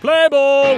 Play ball!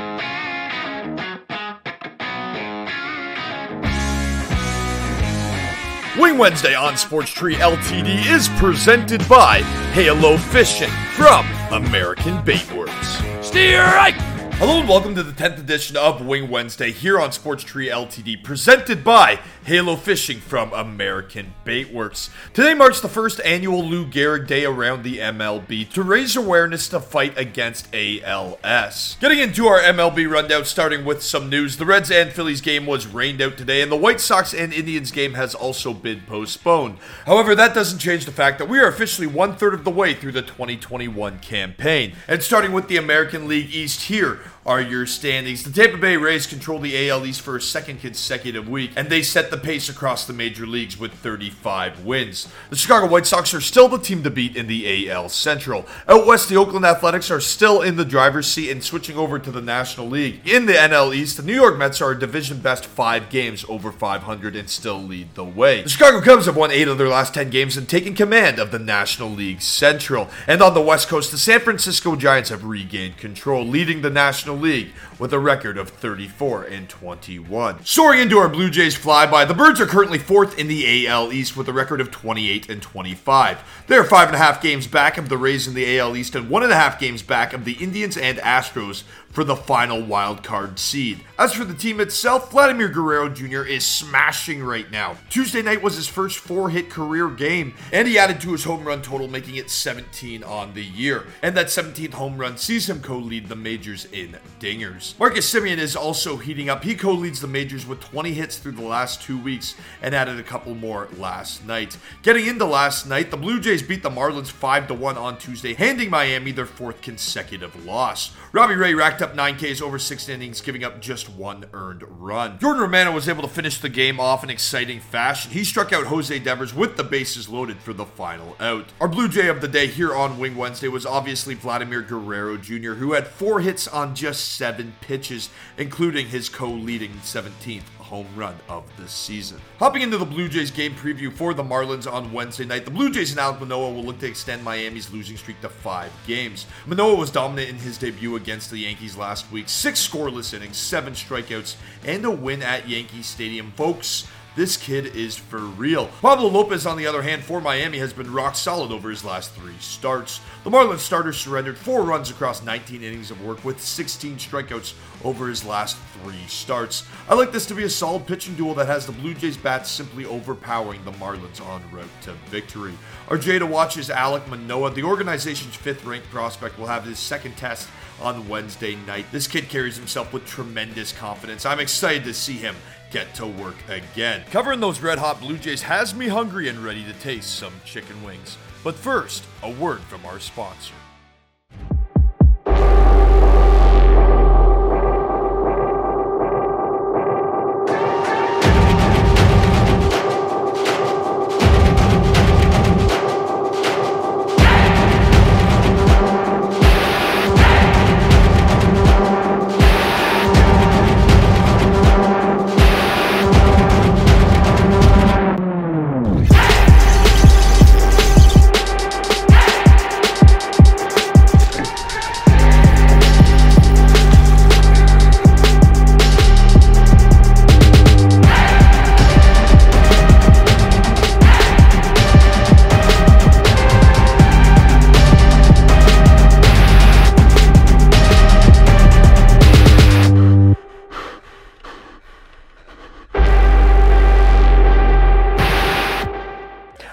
Wing Wednesday on Sports Tree Ltd is presented by Halo Fishing from American Baitworks. Steer right! Hello and welcome to the 10th edition of Wing Wednesday here on Sports Tree Ltd, presented by Halo Fishing from American Baitworks. Today marks the first annual Lou Gehrig Day around the MLB to raise awareness to fight against ALS. Getting into our MLB rundown, starting with some news. The Reds and Phillies game was rained out today, and the White Sox and Indians game has also been postponed. However, that doesn't change the fact that we are officially one third of the way through the 2021 campaign. And starting with the American League East here, are your standings. The Tampa Bay Rays control the AL East for a second consecutive week, and they set the pace across the major leagues with 35 wins. The Chicago White Sox are still the team to beat in the AL Central. Out west, the Oakland Athletics are still in the driver's seat and switching over to the National League. In the NL East, the New York Mets are division best five games over 500 and still lead the way. The Chicago Cubs have won eight of their last 10 games and taken command of the National League Central. And on the West Coast, the San Francisco Giants have regained control, leading the National League with a record of 34 and 21. Soaring into our Blue Jays flyby, the Birds are currently fourth in the AL East with a record of 28 and 25. They are five and a half games back of the Rays in the AL East and one and a half games back of the Indians and Astros for the final wild card seed. As for the team itself, Vladimir Guerrero Jr. is smashing right now. Tuesday night was his first four hit career game, and he added to his home run total, making it 17 on the year. And that 17th home run sees him co lead the majors in dingers. Marcus Semien is also heating up. He co leads the majors with 20 hits through the last two weeks and added a couple more last night. Getting into last night, the Blue Jays beat the Marlins 5 1 on Tuesday, handing Miami their fourth consecutive loss. Robbie Ray racked up 9 Ks over 6 innings, giving up just one earned run. Jordan Romano was able to finish the game off in exciting fashion. He struck out Jose Devers with the bases loaded for the final out. Our Blue Jay of the day here on Wing Wednesday was obviously Vladimir Guerrero Jr., who had four hits on just seven pitches, including his co leading 17th home run of the season. Hopping into the Blue Jays game preview for the Marlins on Wednesday night, the Blue Jays and Alek Manoah will look to extend Miami's losing streak to five games. Manoah was dominant in his debut against the Yankees last week, six scoreless innings, seven strikeouts, and a win at Yankee Stadium. Folks, this kid is for real. Pablo Lopez, on the other hand, for Miami, has been rock solid over his last three starts. The Marlins starter surrendered four runs across 19 innings of work with 16 strikeouts over his last three starts. I like this to be a solid pitching duel that has the Blue Jays bats simply overpowering the Marlins en route to victory. Our J to watch is Alek Manoah. The organization's fifth ranked prospect will have his second test on Wednesday night. This kid carries himself with tremendous confidence. I'm excited to see him get to work again. Covering those red hot Blue Jays has me hungry and ready to taste some chicken wings. But first, a word from our sponsor.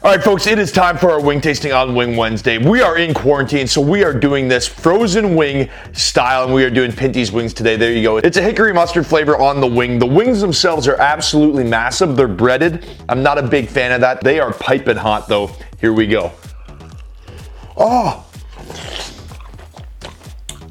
All right, folks, it is time for our wing tasting on Wing Wednesday. We are in quarantine, so we are doing this frozen wing style, and we are doing Pinty's wings today. There you go. It's a hickory mustard flavor on the wing. The wings themselves are absolutely massive. They're breaded. I'm not a big fan of that. They are piping hot, though. Here we go. Oh,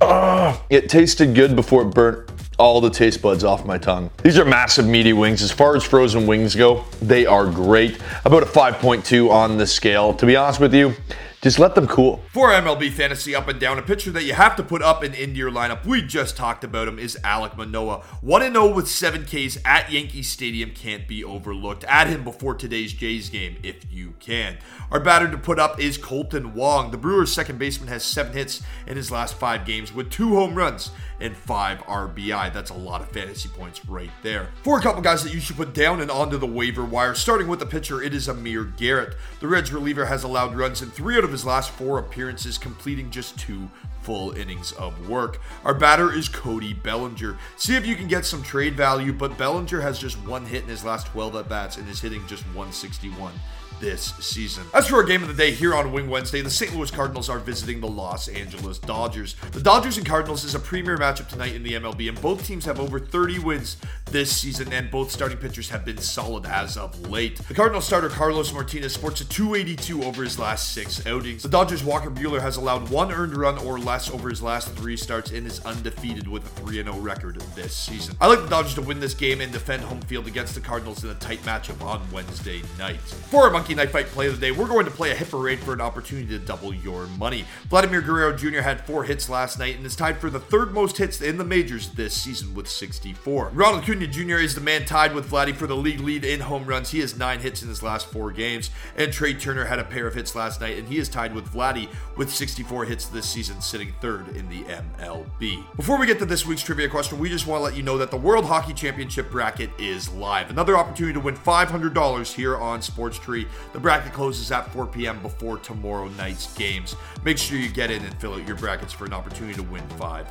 oh. It tasted good before it burnt all the taste buds off my tongue. These are massive meaty wings. As far as frozen wings go, they are great. About a 5.2 on the scale. To be honest with you, just let them cool. For MLB Fantasy Up and Down, a pitcher that you have to put up and into your lineup, we just talked about him, is Alek Manoah. 1 0 with 7 Ks at Yankee Stadium can't be overlooked. Add him before today's Jays game if you can. Our batter to put up is Kolten Wong. The Brewers' second baseman has 7 hits in his last 5 games with 2 home runs and 5 RBI. That's a lot of fantasy points right there. For a couple guys that you should put down and onto the waiver wire, starting with the pitcher, it is Amir Garrett. The Reds reliever has allowed runs in three out of his last four appearances, completing just two full innings of work. Our batter is Cody Bellinger. See if you can get some trade value, but Bellinger has just one hit in his last 12 at bats and is hitting just 161 this season. As for our game of the day here on Wing Wednesday, the St. Louis Cardinals are visiting the Los Angeles Dodgers. The Dodgers and Cardinals is a premier matchup tonight in the MLB, and both teams have over 30 wins this season, and both starting pitchers have been solid as of late. The Cardinals starter Carlos Martinez sports a 282 over his last six outings. The Dodgers Walker Buehler has allowed one earned run or less over his last three starts and is undefeated with a 3 0 record this season. I like the Dodgers to win this game and defend home field against the Cardinals in a tight matchup on Wednesday night. For our Monkey Night Fight play of the day, we're going to play a hit parade for an opportunity to double your money. Vladimir Guerrero Jr. had four hits last night and is tied for the third most hits in the majors this season with 64. Ronald Acuna Jr. is the man tied with Vladdy for the league lead in home runs. He has nine hits in his last four games, and Trea Turner had a pair of hits last night, and he is tied with Vladdy with 64 hits this season, sitting third in the MLB. Before we get to this week's trivia question, we just want to let you know that the World Hockey Championship bracket is live. Another opportunity to win $500 here on Sports Tree. The bracket closes at 4 p.m. before tomorrow night's games. Make sure you get in and fill out your brackets for an opportunity to win $500.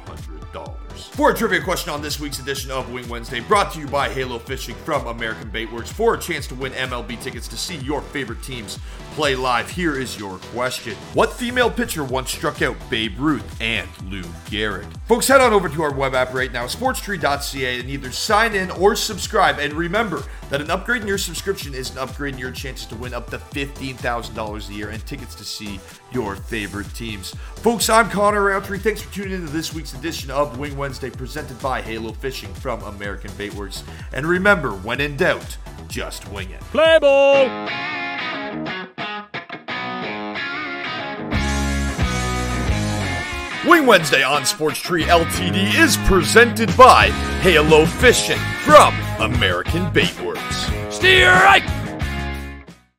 For a trivia question on this week's edition of Wing Wednesday, brought to you by Halo Fishing from American Baitworks, for a chance to win MLB tickets to see your favorite teams play live, here is your question. What female pitcher once struck out Babe Ruth and Lou Gehrig? Folks, head on over to our web app right now, sportstree.ca, and either sign in or subscribe. And remember that an upgrade in your subscription is an upgrade in your chances to win up to $15,000 a year and tickets to see your favorite teams. Folks, I'm Connor Roundtree. Thanks for tuning in to this week's edition of Wing Wednesday presented by Halo Fishing from American Baitworks. And remember, when in doubt, just wing it. Play ball! Wing Wednesday on Sports Tree LTD is presented by Halo Fishing from American Baitworks. Steer right!